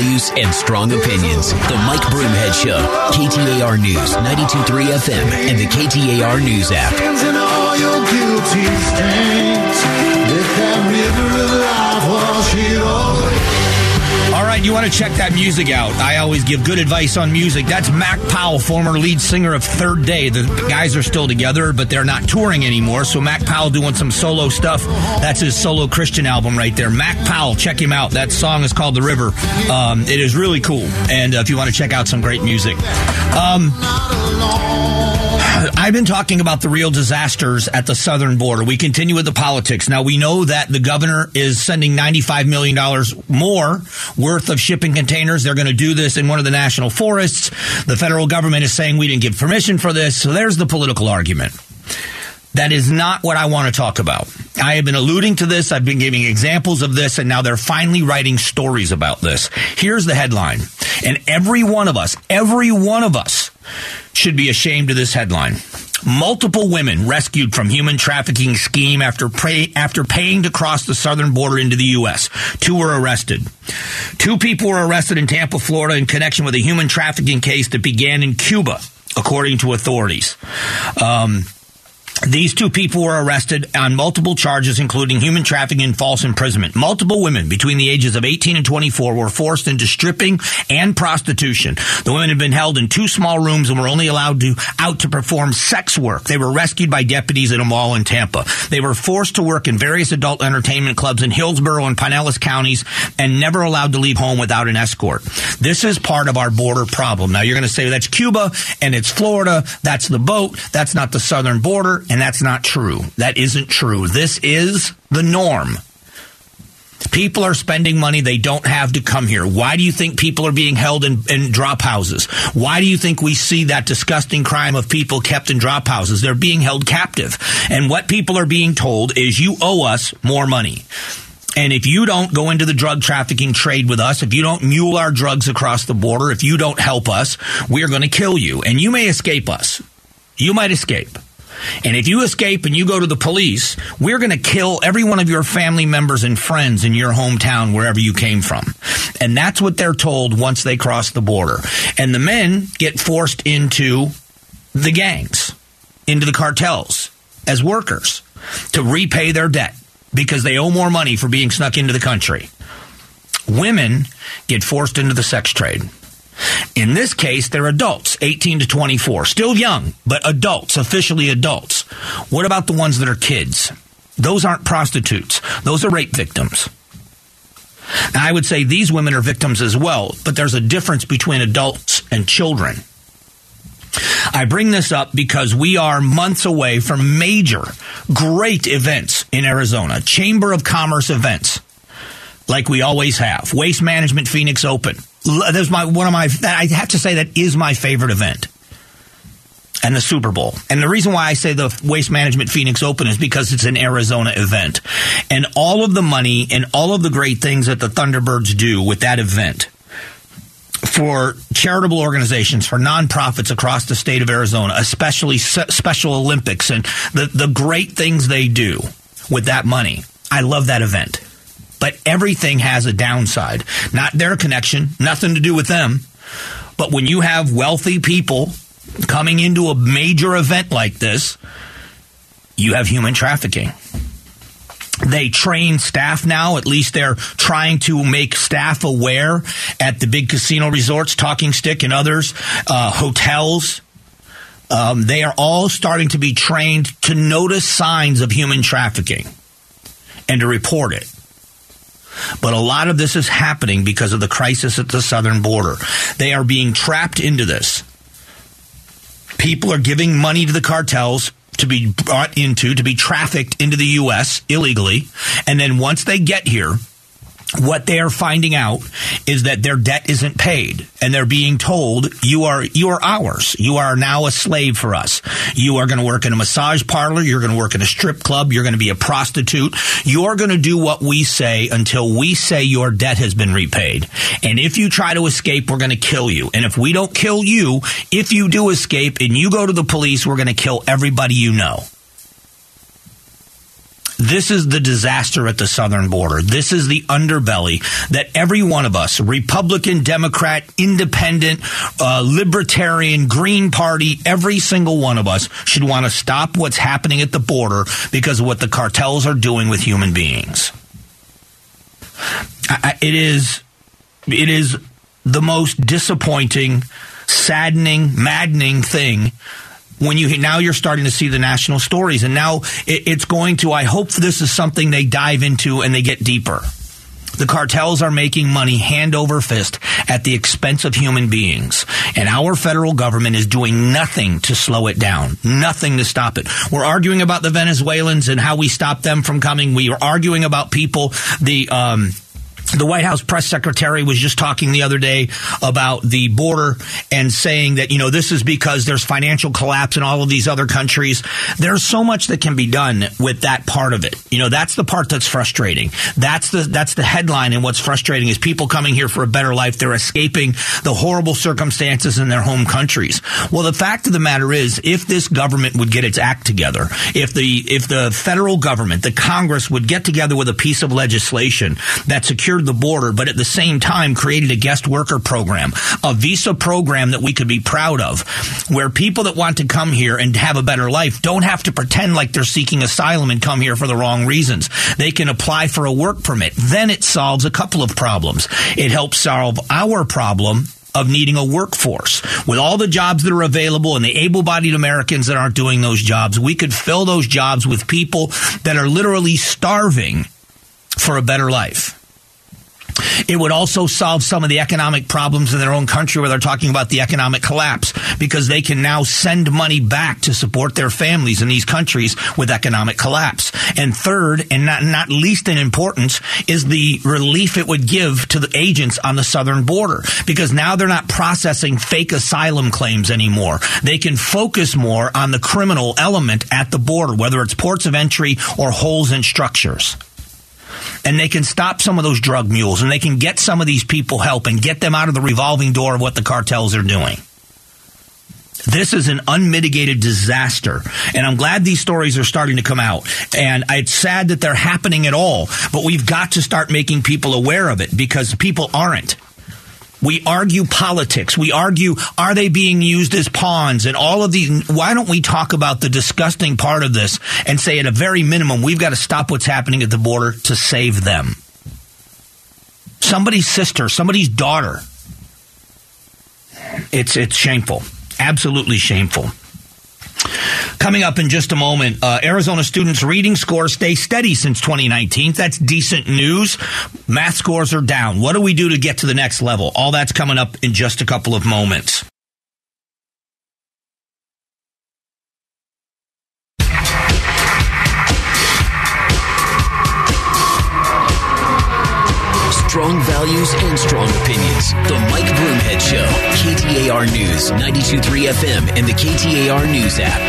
values and strong opinions. The Mike Broomhead Show, KTAR News, 92.3 FM, and the KTAR News app. All right, you want to check that music out. I always give good advice on music. That's Mac Powell, former lead singer of Third Day. The guys are still together, but they're not touring anymore. So Mac Powell doing some solo stuff. That's his solo Christian album right there. Mac Powell, check him out. That song is called The River. Um, it is really cool. And uh, if you want to check out some great music. Um, I've been talking about the real disasters at the southern border. We continue with the politics. Now, we know that the governor is sending $95 million more worth of shipping containers. They're going to do this in one of the national forests. The federal government is saying we didn't give permission for this. So there's the political argument. That is not what I want to talk about. I have been alluding to this. I've been giving examples of this, and now they're finally writing stories about this. Here's the headline. And every one of us, every one of us should be ashamed of this headline. Multiple women rescued from human trafficking scheme after pay, after paying to cross the southern border into the U.S. Two were arrested. Two people were arrested in Tampa, Florida, in connection with a human trafficking case that began in Cuba, according to authorities. Um, these two people were arrested on multiple charges, including human trafficking and false imprisonment. Multiple women between the ages of 18 and 24 were forced into stripping and prostitution. The women had been held in two small rooms and were only allowed to out to perform sex work. They were rescued by deputies at a mall in Tampa. They were forced to work in various adult entertainment clubs in Hillsborough and Pinellas counties and never allowed to leave home without an escort. This is part of our border problem. Now you're going to say that's Cuba and it's Florida. That's the boat. That's not the southern border. And that's not true. That isn't true. This is the norm. People are spending money they don't have to come here. Why do you think people are being held in, in, drop houses? Why do you think we see that disgusting crime of people kept in drop houses? They're being held captive. And what people are being told is you owe us more money. And if you don't go into the drug trafficking trade with us, if you don't mule our drugs across the border, if you don't help us, we're going to kill you. And you may escape us. You might escape. And if you escape and you go to the police, we're going to kill every one of your family members and friends in your hometown, wherever you came from. And that's what they're told once they cross the border. And the men get forced into the gangs, into the cartels as workers to repay their debt because they owe more money for being snuck into the country. Women get forced into the sex trade. In this case, they're adults, 18 to 24. Still young, but adults, officially adults. What about the ones that are kids? Those aren't prostitutes. Those are rape victims. Now, I would say these women are victims as well, but there's a difference between adults and children. I bring this up because we are months away from major, great events in Arizona, Chamber of Commerce events, like we always have. Waste Management Phoenix Open, that's my one of my. I have to say that is my favorite event, and the Super Bowl. And the reason why I say the Waste Management Phoenix Open is because it's an Arizona event, and all of the money and all of the great things that the Thunderbirds do with that event for charitable organizations, for nonprofits across the state of Arizona, especially Special Olympics and the, the great things they do with that money. I love that event. But everything has a downside. Not their connection, nothing to do with them. But when you have wealthy people coming into a major event like this, you have human trafficking. They train staff now, at least they're trying to make staff aware at the big casino resorts, Talking Stick and others, uh, hotels. Um, they are all starting to be trained to notice signs of human trafficking and to report it. But a lot of this is happening because of the crisis at the southern border. They are being trapped into this. People are giving money to the cartels to be brought into, to be trafficked into the U.S. illegally. And then once they get here, what they are finding out is that their debt isn't paid and they're being told you are you are ours. You are now a slave for us. You are going to work in a massage parlor. You're going to work in a strip club. You're going to be a prostitute. You're going to do what we say until we say your debt has been repaid. And if you try to escape we're going to kill you. And if we don't kill you if you do escape and you go to the police we're going to kill everybody you know This is the disaster at the southern border. This is the underbelly that every one of us, Republican, Democrat, Independent, uh, Libertarian, Green Party, every single one of us should want to stop what's happening at the border because of what the cartels are doing with human beings. I, it is, it is the most disappointing, saddening, maddening thing when you now you're starting to see the national stories, and now it, it's going to. I hope this is something they dive into and they get deeper. The cartels are making money hand over fist at the expense of human beings. And our federal government is doing nothing to slow it down, nothing to stop it. We're arguing about the Venezuelans and how we stop them from coming. We are arguing about people, the, um, the White House press secretary was just talking the other day about the border and saying that, you know, this is because there's financial collapse in all of these other countries. There's so much that can be done with that part of it. You know, that's the part that's frustrating. That's the, that's the headline. And what's frustrating is people coming here for a better life. They're escaping the horrible circumstances in their home countries. Well, the fact of the matter is, if this government would get its act together, if the, if the federal government, the Congress would get together with a piece of legislation that secured secured the border, but at the same time created a guest worker program, a visa program that we could be proud of, where people that want to come here and have a better life don't have to pretend like they're seeking asylum and come here for the wrong reasons. They can apply for a work permit. Then it solves a couple of problems. It helps solve our problem of needing a workforce. With all the jobs that are available and the able bodied Americans that aren't doing those jobs, we could fill those jobs with people that are literally starving for a better life. It would also solve some of the economic problems in their own country where they're talking about the economic collapse because they can now send money back to support their families in these countries with economic collapse. And third, and not, not least in importance, is the relief it would give to the agents on the southern border because now they're not processing fake asylum claims anymore. They can focus more on the criminal element at the border, whether it's ports of entry or holes in structures and they can stop some of those drug mules and they can get some of these people help and get them out of the revolving door of what the cartels are doing. This is an unmitigated disaster. And I'm glad these stories are starting to come out. And it's sad that they're happening at all, but we've got to start making people aware of it because people aren't. We argue politics. We argue, are they being used as pawns and all of these? Why don't we talk about the disgusting part of this and say at a very minimum, we've got to stop what's happening at the border to save them? Somebody's sister, somebody's daughter. It's, it's shameful. Absolutely shameful. Coming up in just a moment, uh, Arizona students' reading scores stay steady since 2019. That's decent news. Math scores are down. What do we do to get to the next level? All that's coming up in just a couple of moments. Values and strong opinions. The Mike Broomhead Show. KTAR News, 92.3 FM, and the KTAR News app.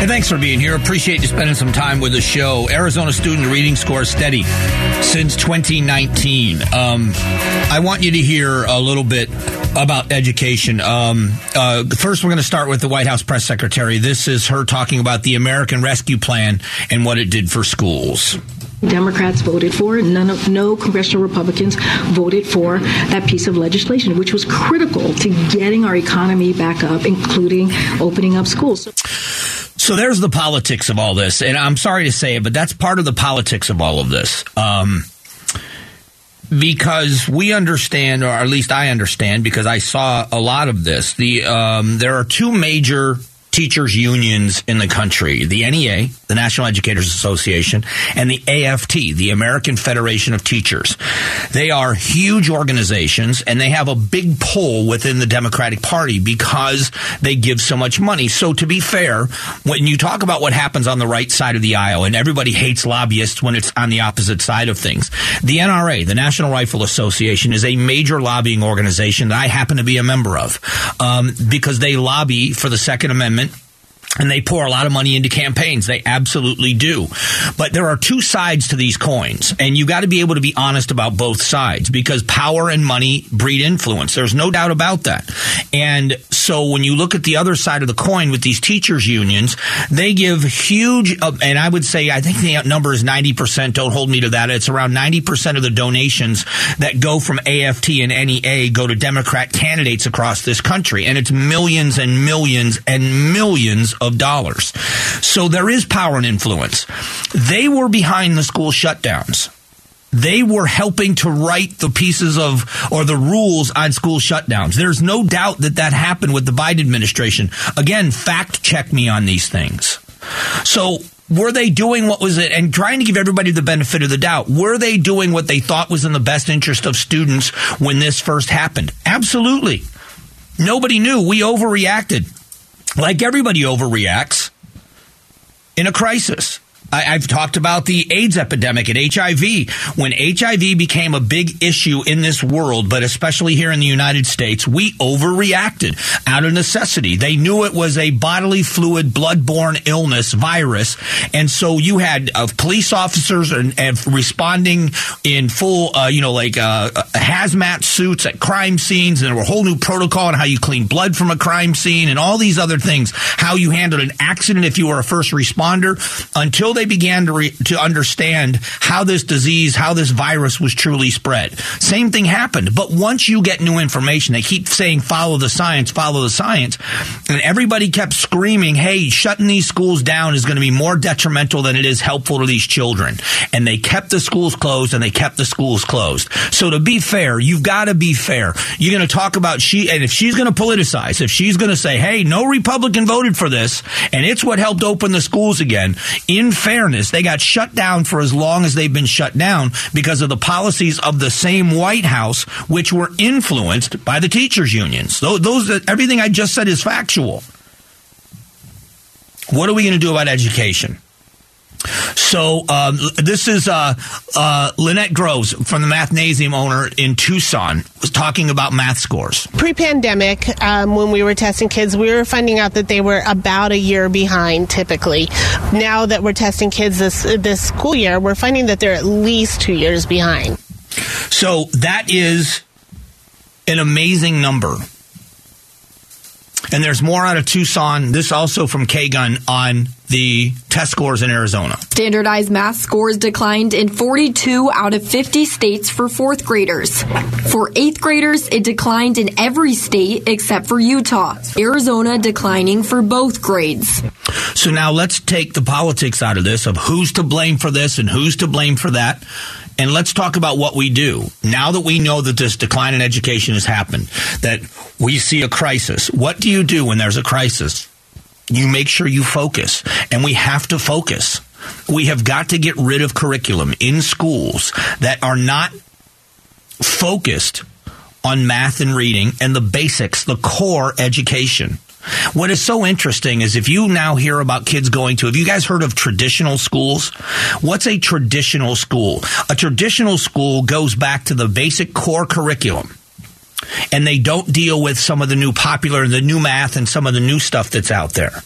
Hey, thanks for being here. Appreciate you spending some time with the show. Arizona student reading score steady since 2019. Um, I want you to hear a little bit about education. Um, uh, first, we're going to start with the White House press secretary. This is her talking about the American Rescue Plan and what it did for schools. Democrats voted for. None of, no congressional Republicans voted for that piece of legislation, which was critical to getting our economy back up, including opening up schools. So- there's the politics of all this, and I'm sorry to say it, but that's part of the politics of all of this. Um, because we understand, or at least I understand, because I saw a lot of this. The um, there are two major teachers unions in the country the NEA, the National Educators Association, and the AFT, the American Federation of Teachers. They are huge organizations and they have a big pull within the Democratic Party because they give so much money. So, to be fair, when you talk about what happens on the right side of the aisle, and everybody hates lobbyists when it's on the opposite side of things, the NRA, the National Rifle Association, is a major lobbying organization that I happen to be a member of um, because they lobby for the Second Amendment and they pour a lot of money into campaigns. They absolutely do. But there are two sides to these coins, and you got to be able to be honest about both sides because power and money breed influence. There's no doubt about that. And so when you look at the other side of the coin with these teachers unions, they give huge, uh, and I would say, I think the number is 90%. Don't hold me to that. It's around 90% of the donations that go from AFT and NEA go to Democrat candidates across this country. And it's millions and millions and millions of dollars. So there is power and influence. They were behind the school shutdowns. They were helping to write the pieces of or the rules on school shutdowns. There's no doubt that that happened with the Biden administration. Again, fact check me on these things. So were they doing what was it and trying to give everybody the benefit of the doubt were they doing what they thought was in the best interest of students when this first happened absolutely nobody knew we overreacted like everybody overreacts in a crisis. I, have talked about the AIDS epidemic and HIV. When HIV became a big issue in this world, but especially here in the United States, we overreacted out of necessity. They knew it was a bodily fluid, bloodborne illness virus. And so you had uh, police officers and, and, responding in full, uh, you know, like uh, hazmat suits at crime scenes. And there were a whole new protocol on how you clean blood from a crime scene and all these other things, how you handled an accident if you were a first responder until they they began to, re- to understand how this disease, how this virus was truly spread. Same thing happened. But once you get new information, they keep saying, follow the science, follow the science. And everybody kept screaming, hey, shutting these schools down is going to be more detrimental than it is helpful to these children. And they kept the schools closed and they kept the schools closed. So to be fair, you've got to be fair. You're going to talk about she, and if she's going to politicize, if she's going to say, hey, no Republican voted for this, and it's what helped open the schools again, in fairness, they got shut down for as long as they've been shut down because of the policies of the same White House, which were influenced by the teachers' unions. Those, those everything I just said is factual. What are we going to do about education? So um, this is uh, uh, Lynette Groves from the Mathnasium owner in Tucson was talking about math scores. Pre-pandemic, um, when we were testing kids, we were finding out that they were about a year behind typically. Now that we're testing kids this this school year, we're finding that they're at least two years behind. So that is an amazing number. And there's more out of Tucson. This also from KGUN on the test scores in Arizona. Standardized math scores declined in 42 out of 50 states for fourth graders. For eighth graders, it declined in every state except for Utah. Arizona declining for both grades. So now let's take the politics out of this of who's to blame for this and who's to blame for that. And let's talk about what we do. Now that we know that this decline in education has happened, that we see a crisis, what do you do when there's a crisis? You make sure you focus. And we have to focus. We have got to get rid of curriculum in schools that are not focused on math and reading and the basics, the core education. What is so interesting is if you now hear about kids going to, have you guys heard of traditional schools? What's a traditional school? A traditional school goes back to the basic core curriculum. And they don't deal with some of the new popular, the new math and some of the new stuff that's out there.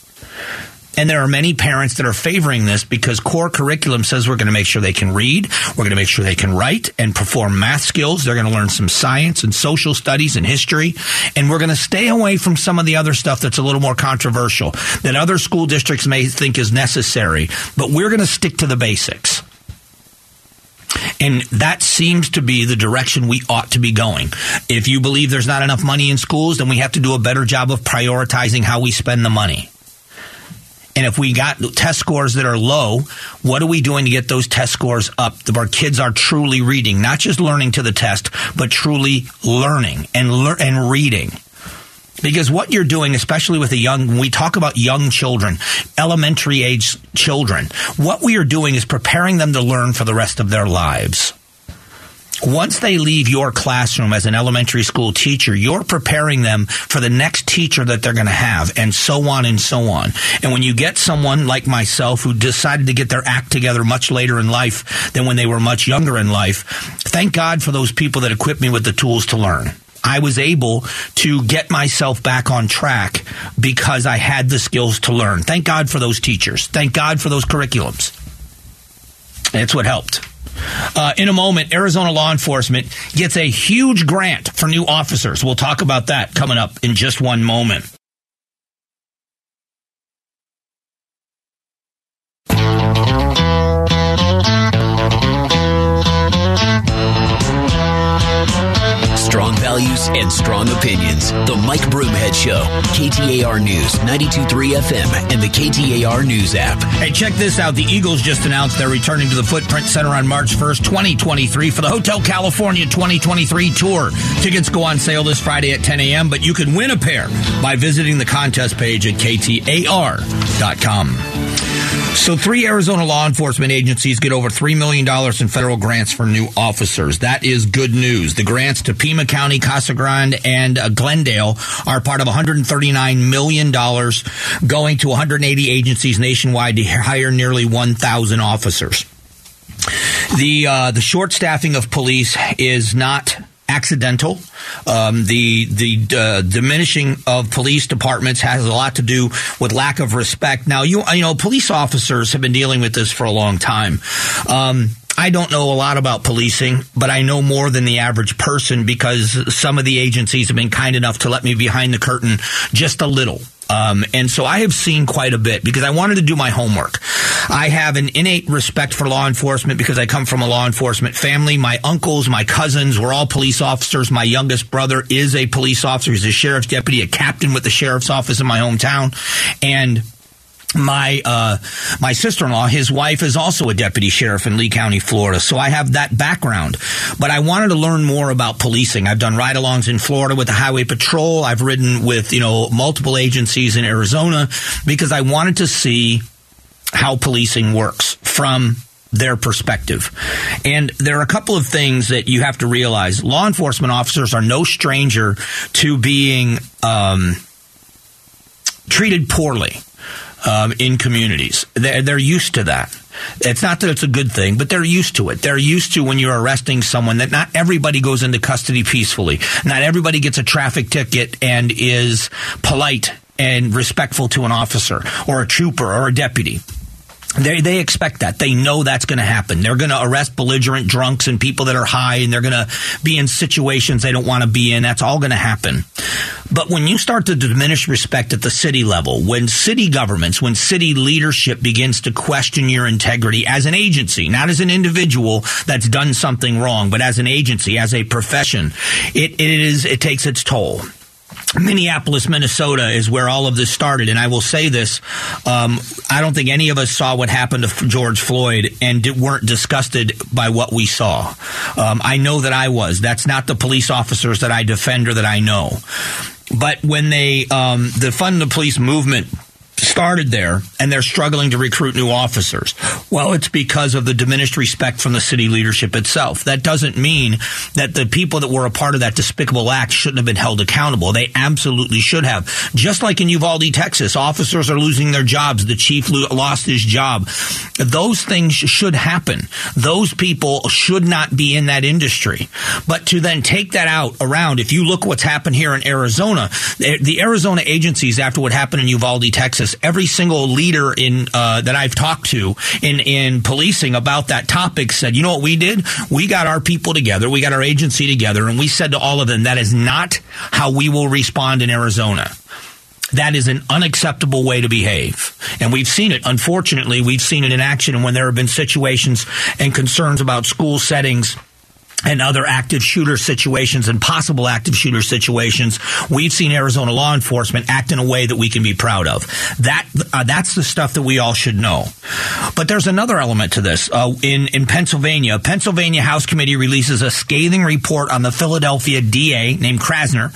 And there are many parents that are favoring this because core curriculum says we're going to make sure they can read, we're going to make sure they can write and perform math skills. They're going to learn some science and social studies and history. And we're going to stay away from some of the other stuff that's a little more controversial that other school districts may think is necessary. But we're going to stick to the basics. And that seems to be the direction we ought to be going. If you believe there's not enough money in schools, then we have to do a better job of prioritizing how we spend the money. And if we got test scores that are low, what are we doing to get those test scores up? Our kids are truly reading, not just learning to the test, but truly learning and lear- and reading. Because what you're doing, especially with a young, when we talk about young children, elementary age children, what we are doing is preparing them to learn for the rest of their lives once they leave your classroom as an elementary school teacher, you're preparing them for the next teacher that they're going to have, and so on and so on. And when you get someone like myself who decided to get their act together much later in life than when they were much younger in life, thank God for those people that equipped me with the tools to learn. I was able to get myself back on track because I had the skills to learn. Thank God for those teachers. Thank God for those curriculums. It's what helped. Uh, in a moment, Arizona law enforcement gets a huge grant for new officers. We'll talk about that coming up in just one moment. Values and strong opinions. The Mike Broomhead Show. KTAR News, 92.3 FM, and the KTAR News app. Hey, check this out. The Eagles just announced they're returning to the Footprint Center on March 1st, 2023 for the Hotel California 2023 tour. Tickets go on sale this Friday at 10 a.m., but you can win a pair by visiting the contest page at KTAR.com. So, three Arizona law enforcement agencies get over $3 million in federal grants for new officers. That is good news. The grants to Pima County, Casa Grande, and uh, Glendale are part of $139 million going to 180 agencies nationwide to hire nearly 1,000 officers. The, uh, the short staffing of police is not accidental. Um, the the uh, diminishing of police departments has a lot to do with lack of respect. Now, you you know, police officers have been dealing with this for a long time. Um, I don't know a lot about policing, but I know more than the average person because some of the agencies have been kind enough to let me behind the curtain just a little. Um, and so I have seen quite a bit because I wanted to do my homework. I have an innate respect for law enforcement because I come from a law enforcement family. My uncles, my cousins were all police officers. My youngest brother is a police officer. He's a sheriff's deputy, a captain with the sheriff's office in my hometown. And my uh, my sister-in-law, his wife is also a deputy sheriff in Lee County, Florida. So I have that background. But I wanted to learn more about policing. I've done ride-alongs in Florida with the Highway Patrol. I've ridden with you know multiple agencies in Arizona because I wanted to see how policing works from their perspective. And there are a couple of things that you have to realize. Law enforcement officers are no stranger to being um, treated poorly um, in communities. They're, they're used to that. It's not that it's a good thing, but they're used to it. They're used to when you're arresting someone that not everybody goes into custody peacefully. Not everybody gets a traffic ticket and is polite and respectful to an officer or a trooper or a deputy. They, they expect that. They know that's going to happen. They're going to arrest belligerent drunks and people that are high, and they're going to be in situations they don't want to be in. That's all going to happen. But when you start to diminish respect at the city level, when city governments, when city leadership begins to question your integrity as an agency, not as an individual that's done something wrong, but as an agency, as a profession, it, it is, it takes its toll. Minneapolis, Minnesota is where all of this started. And I will say this um, I don't think any of us saw what happened to George Floyd and weren't disgusted by what we saw. Um, I know that I was. That's not the police officers that I defend or that I know. But when they, um, the Fund the Police movement, started there and they're struggling to recruit new officers. Well, it's because of the diminished respect from the city leadership itself. That doesn't mean that the people that were a part of that despicable act shouldn't have been held accountable. They absolutely should have. Just like in Uvalde, Texas, officers are losing their jobs. The chief lost his job. Those things should happen. Those people should not be in that industry. But to then take that out around, if you look what's happened here in Arizona, the Arizona agencies after what happened in Uvalde, Texas, every single leader in uh, that I've talked to in in policing about that topic said, you know what we did? We got our people together, we got our agency together, and we said to all of them, that is not how we will respond in Arizona. That is an unacceptable way to behave. And we've seen it. Unfortunately, we've seen it in action And when there have been situations and concerns about school settings and other active shooter situations and possible active shooter situations, we've seen Arizona law enforcement act in a way that we can be proud of. That uh, that's the stuff that we all should know. But there's another element to this. Uh, in in Pennsylvania, Pennsylvania House Committee releases a scathing report on the Philadelphia DA named Krasner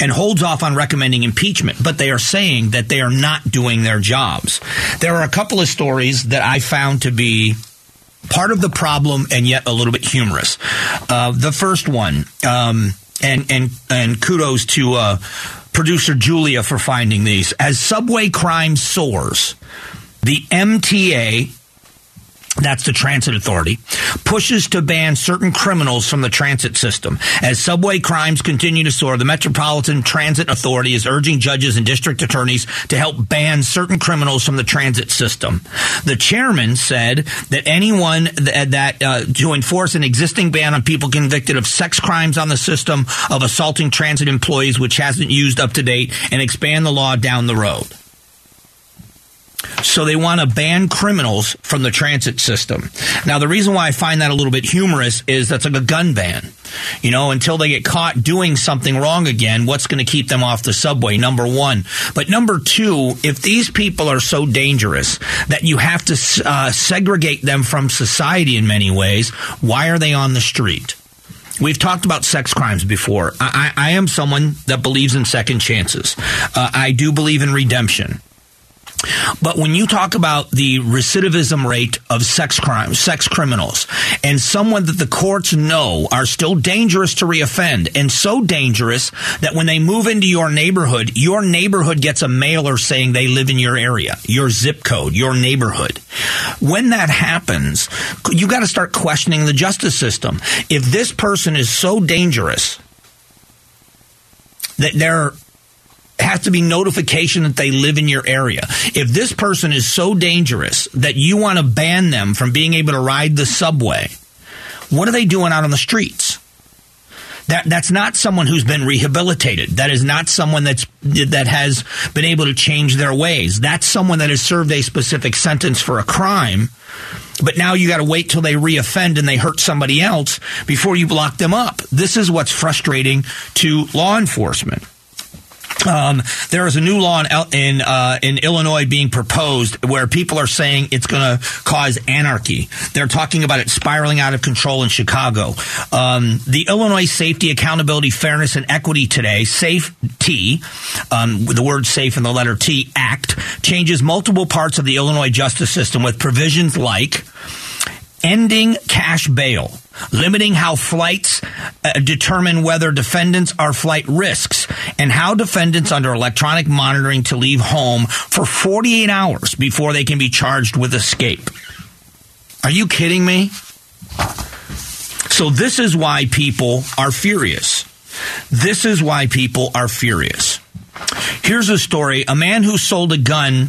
and holds off on recommending impeachment. But they are saying that they are not doing their jobs. There are a couple of stories that I found to be part of the problem and yet a little bit humorous. Uh, the first one, um, and and and kudos to uh, producer Julia for finding these. As subway crime soars, the MTA that's the transit authority, pushes to ban certain criminals from the transit system. As subway crimes continue to soar, the Metropolitan Transit Authority is urging judges and district attorneys to help ban certain criminals from the transit system. The chairman said that anyone that, that uh, to enforce an existing ban on people convicted of sex crimes on the system, of assaulting transit employees, which hasn't used up to date, and expand the law down the road. So they want to ban criminals from the transit system. Now, the reason why I find that a little bit humorous is that's like a gun ban. You know, until they get caught doing something wrong again, what's going to keep them off the subway? Number one. But number two, if these people are so dangerous that you have to uh, segregate them from society in many ways, why are they on the street? We've talked about sex crimes before. I, I, I am someone that believes in second chances. Uh, I do believe in redemption. But when you talk about the recidivism rate of sex crimes, sex criminals, and someone that the courts know are still dangerous to reoffend, and so dangerous that when they move into your neighborhood, your neighborhood gets a mailer saying they live in your area, your zip code, your neighborhood. When that happens, you got to start questioning the justice system. If this person is so dangerous that they're has to be notification that they live in your area. If this person is so dangerous that you want to ban them from being able to ride the subway, what are they doing out on the streets? That that's not someone who's been rehabilitated. That is not someone that's that has been able to change their ways. That's someone that has served a specific sentence for a crime. But now you got to wait till they reoffend and they hurt somebody else before you block them up. This is what's frustrating to law enforcement. Um, there is a new law in in, uh, in Illinois being proposed where people are saying it's going to cause anarchy. They're talking about it spiraling out of control in Chicago. Um, the Illinois Safety, Accountability, Fairness, and Equity today, SAFE T, um, the word SAFE and the letter T Act, changes multiple parts of the Illinois justice system with provisions like ending cash bail, limiting how flights uh, determine whether defendants are flight risks, and how defendants under electronic monitoring to leave home for 48 hours before they can be charged with escape. Are you kidding me? So, this is why people are furious. This is why people are furious. Here's a story a man who sold a gun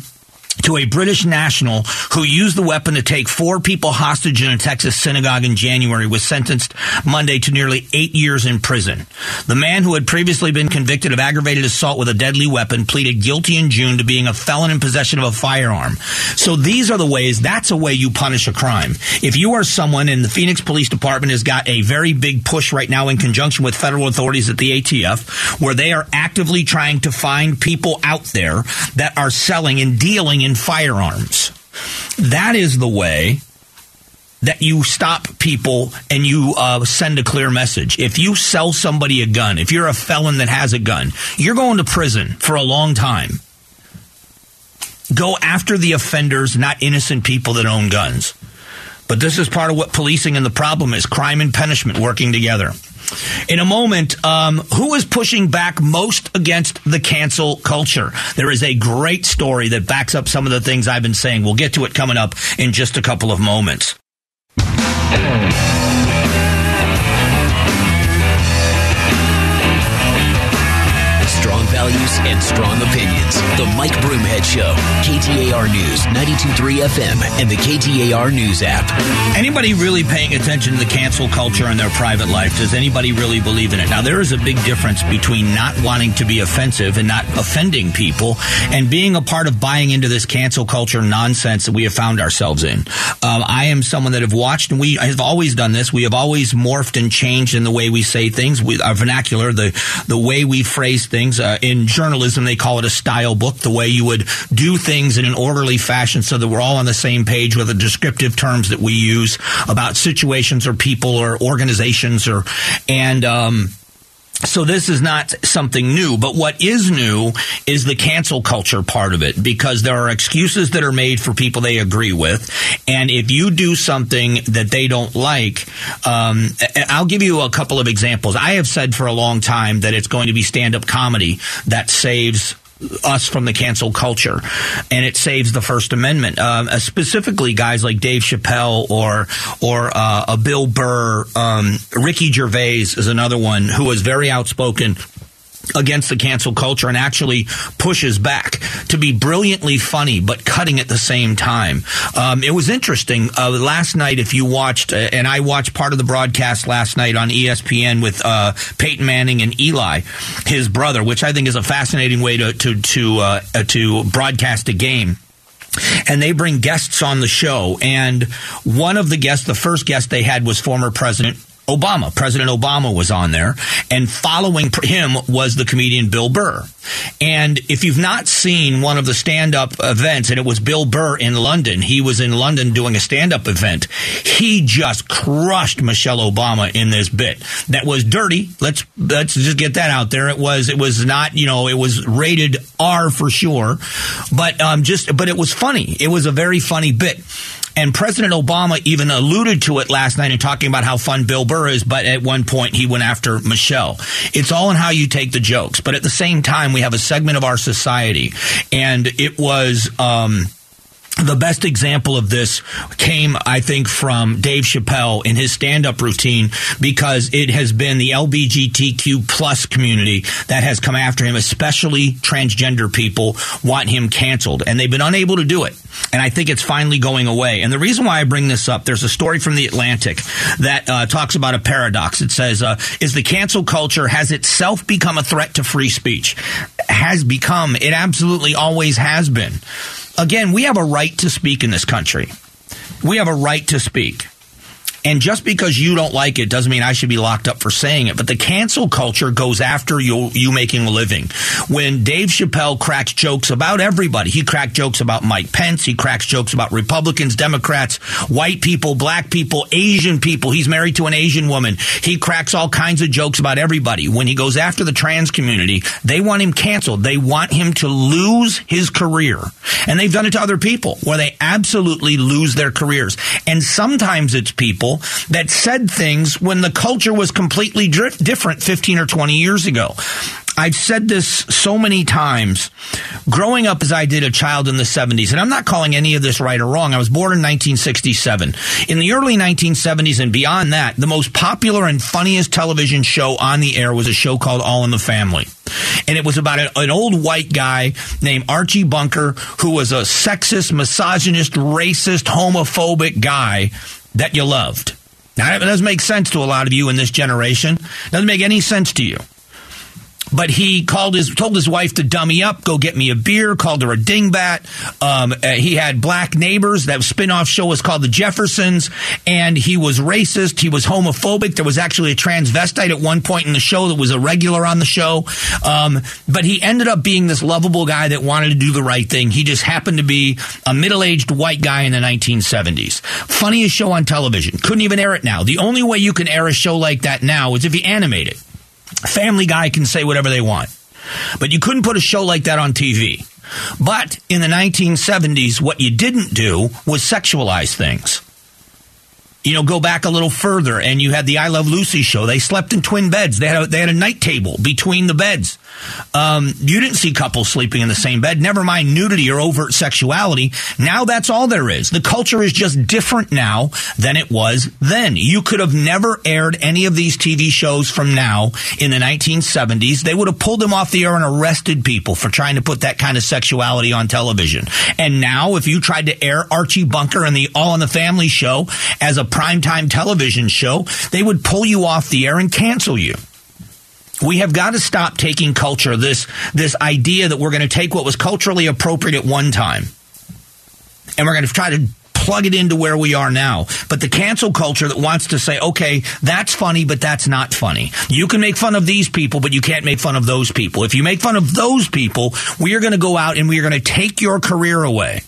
to a British national who used the weapon to take four people hostage in a Texas synagogue in January was sentenced Monday to nearly eight years in prison. The man who had previously been convicted of aggravated assault with a deadly weapon pleaded guilty in June to being a felon in possession of a firearm. So these are the ways, that's a way you punish a crime. If you are someone and the Phoenix Police Department has got a very big push right now in conjunction with federal authorities at the ATF, where they are actively trying to find people out there that are selling and dealing in firearms. That is the way that you stop people and you uh, send a clear message. If you sell somebody a gun, if you're a felon that has a gun, you're going to prison for a long time. Go after the offenders, not innocent people that own guns. But this is part of what policing and the problem is crime and punishment working together. In a moment, um, who is pushing back most against the cancel culture? There is a great story that backs up some of the things I've been saying. We'll get to it coming up in just a couple of moments. And strong opinions. The Mike Broomhead Show, KTAR News, 92.3 FM, and the KTAR News app. Anybody really paying attention to the cancel culture in their private life? Does anybody really believe in it? Now, there is a big difference between not wanting to be offensive and not offending people and being a part of buying into this cancel culture nonsense that we have found ourselves in. Um, I am someone that have watched, and we have always done this. We have always morphed and changed in the way we say things, we, our vernacular, the, the way we phrase things. Uh, in in journalism, they call it a style book, the way you would do things in an orderly fashion so that we're all on the same page with the descriptive terms that we use about situations or people or organizations or, and, um, so this is not something new, but what is new is the cancel culture part of it because there are excuses that are made for people they agree with. And if you do something that they don't like, um, I'll give you a couple of examples. I have said for a long time that it's going to be stand up comedy that saves us from the cancel culture, and it saves the First Amendment. Um, uh, specifically, guys like Dave Chappelle or or uh, a Bill Burr, um, Ricky Gervais is another one who was very outspoken against the cancel culture and actually pushes back to be brilliantly funny but cutting at the same time. Um, it was interesting uh, last night. If you watched, uh, and I watched part of the broadcast last night on ESPN with uh, Peyton Manning and Eli, his brother, which I think is a fascinating way to to to uh, to broadcast a game and they bring guests on the show. And one of the guests, the first guest they had was former President Obama. President Obama was on there, and following him was the comedian Bill Burr. And if you've not seen one of the stand up events, and it was Bill Burr in London, he was in London doing a stand up event. He just crushed Michelle Obama in this bit. That was dirty. Let's let's just get that out there. It was it was not you know it was rated R for sure, but um just but it was funny. It was a very funny bit. And President Obama even alluded to it last night in talking about how fun Bill Burr is, but at one point he went after Michelle. It's all in how you take the jokes. But at the same time, we have a segment of our society, and it was. Um, the best example of this came, I think, from Dave Chappelle in his stand-up routine because it has been the LBGTQ plus community that has come after him, especially transgender people want him canceled, and they've been unable to do it. And I think it's finally going away. And the reason why I bring this up, there's a story from the Atlantic that uh, talks about a paradox. It says, uh, "Is the cancel culture has itself become a threat to free speech? Has become. It absolutely always has been." Again, we have a right to speak in this country. We have a right to speak. And just because you don't like it doesn't mean I should be locked up for saying it. But the cancel culture goes after you, you making a living. When Dave Chappelle cracks jokes about everybody, he cracked jokes about Mike Pence, he cracks jokes about Republicans, Democrats, white people, black people, Asian people. He's married to an Asian woman. He cracks all kinds of jokes about everybody. When he goes after the trans community, they want him canceled. They want him to lose his career. And they've done it to other people where they absolutely lose their careers. And sometimes it's people that said things when the culture was completely different 15 or 20 years ago. I've said this so many times. Growing up as I did a child in the 70s, and I'm not calling any of this right or wrong. I was born in 1967. In the early 1970s and beyond that, the most popular and funniest television show on the air was a show called All in the Family. And it was about an old white guy named Archie Bunker who was a sexist, misogynist, racist, homophobic guy that you loved. Now, that doesn't make sense to a lot of you in this generation. Doesn't make any sense to you but he called his told his wife to dummy up, go get me a beer. Called her a dingbat. Um, uh, he had black neighbors. That spinoff show was called The Jeffersons, and he was racist. He was homophobic. There was actually a transvestite at one point in the show that was a regular on the show. Um, but he ended up being this lovable guy that wanted to do the right thing. He just happened to be a middle aged white guy in the 1970s. Funniest show on television. Couldn't even air it now. The only way you can air a show like that now is if you animate it. Family Guy can say whatever they want. But you couldn't put a show like that on TV. But in the 1970s, what you didn't do was sexualize things you know, go back a little further, and you had the I Love Lucy show. They slept in twin beds. They had a, they had a night table between the beds. Um, you didn't see couples sleeping in the same bed. Never mind nudity or overt sexuality. Now that's all there is. The culture is just different now than it was then. You could have never aired any of these TV shows from now in the 1970s. They would have pulled them off the air and arrested people for trying to put that kind of sexuality on television. And now, if you tried to air Archie Bunker and the All in the Family show as a primetime television show, they would pull you off the air and cancel you. We have got to stop taking culture, this, this idea that we're going to take what was culturally appropriate at one time and we're going to try to plug it into where we are now. But the cancel culture that wants to say, okay, that's funny, but that's not funny. You can make fun of these people, but you can't make fun of those people. If you make fun of those people, we are going to go out and we are going to take your career away.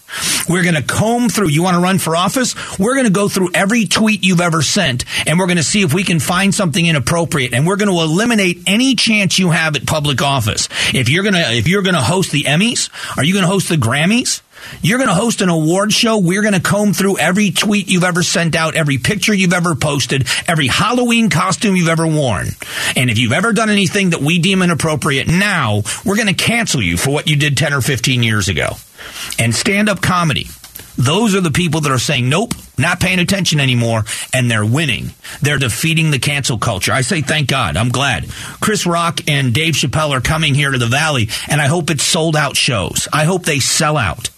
We're going to comb through. You want to run for office? We're going to go through every tweet you've ever sent and we're going to see if we can find something inappropriate and we're going to eliminate any chance you have at public office. If you're going to, if you're going to host the Emmys, are you going to host the Grammys? You're going to host an award show. We're going to comb through every tweet you've ever sent out, every picture you've ever posted, every Halloween costume you've ever worn. And if you've ever done anything that we deem inappropriate now, we're going to cancel you for what you did 10 or 15 years ago. And stand up comedy. Those are the people that are saying, nope, not paying attention anymore, and they're winning. They're defeating the cancel culture. I say thank God. I'm glad. Chris Rock and Dave Chappelle are coming here to the Valley, and I hope it's sold out shows. I hope they sell out,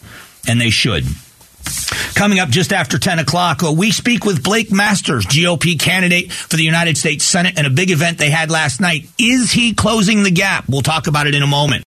and they should. Coming up just after 10 o'clock, uh, we speak with Blake Masters, GOP candidate for the United States Senate, and a big event they had last night. Is he closing the gap? We'll talk about it in a moment.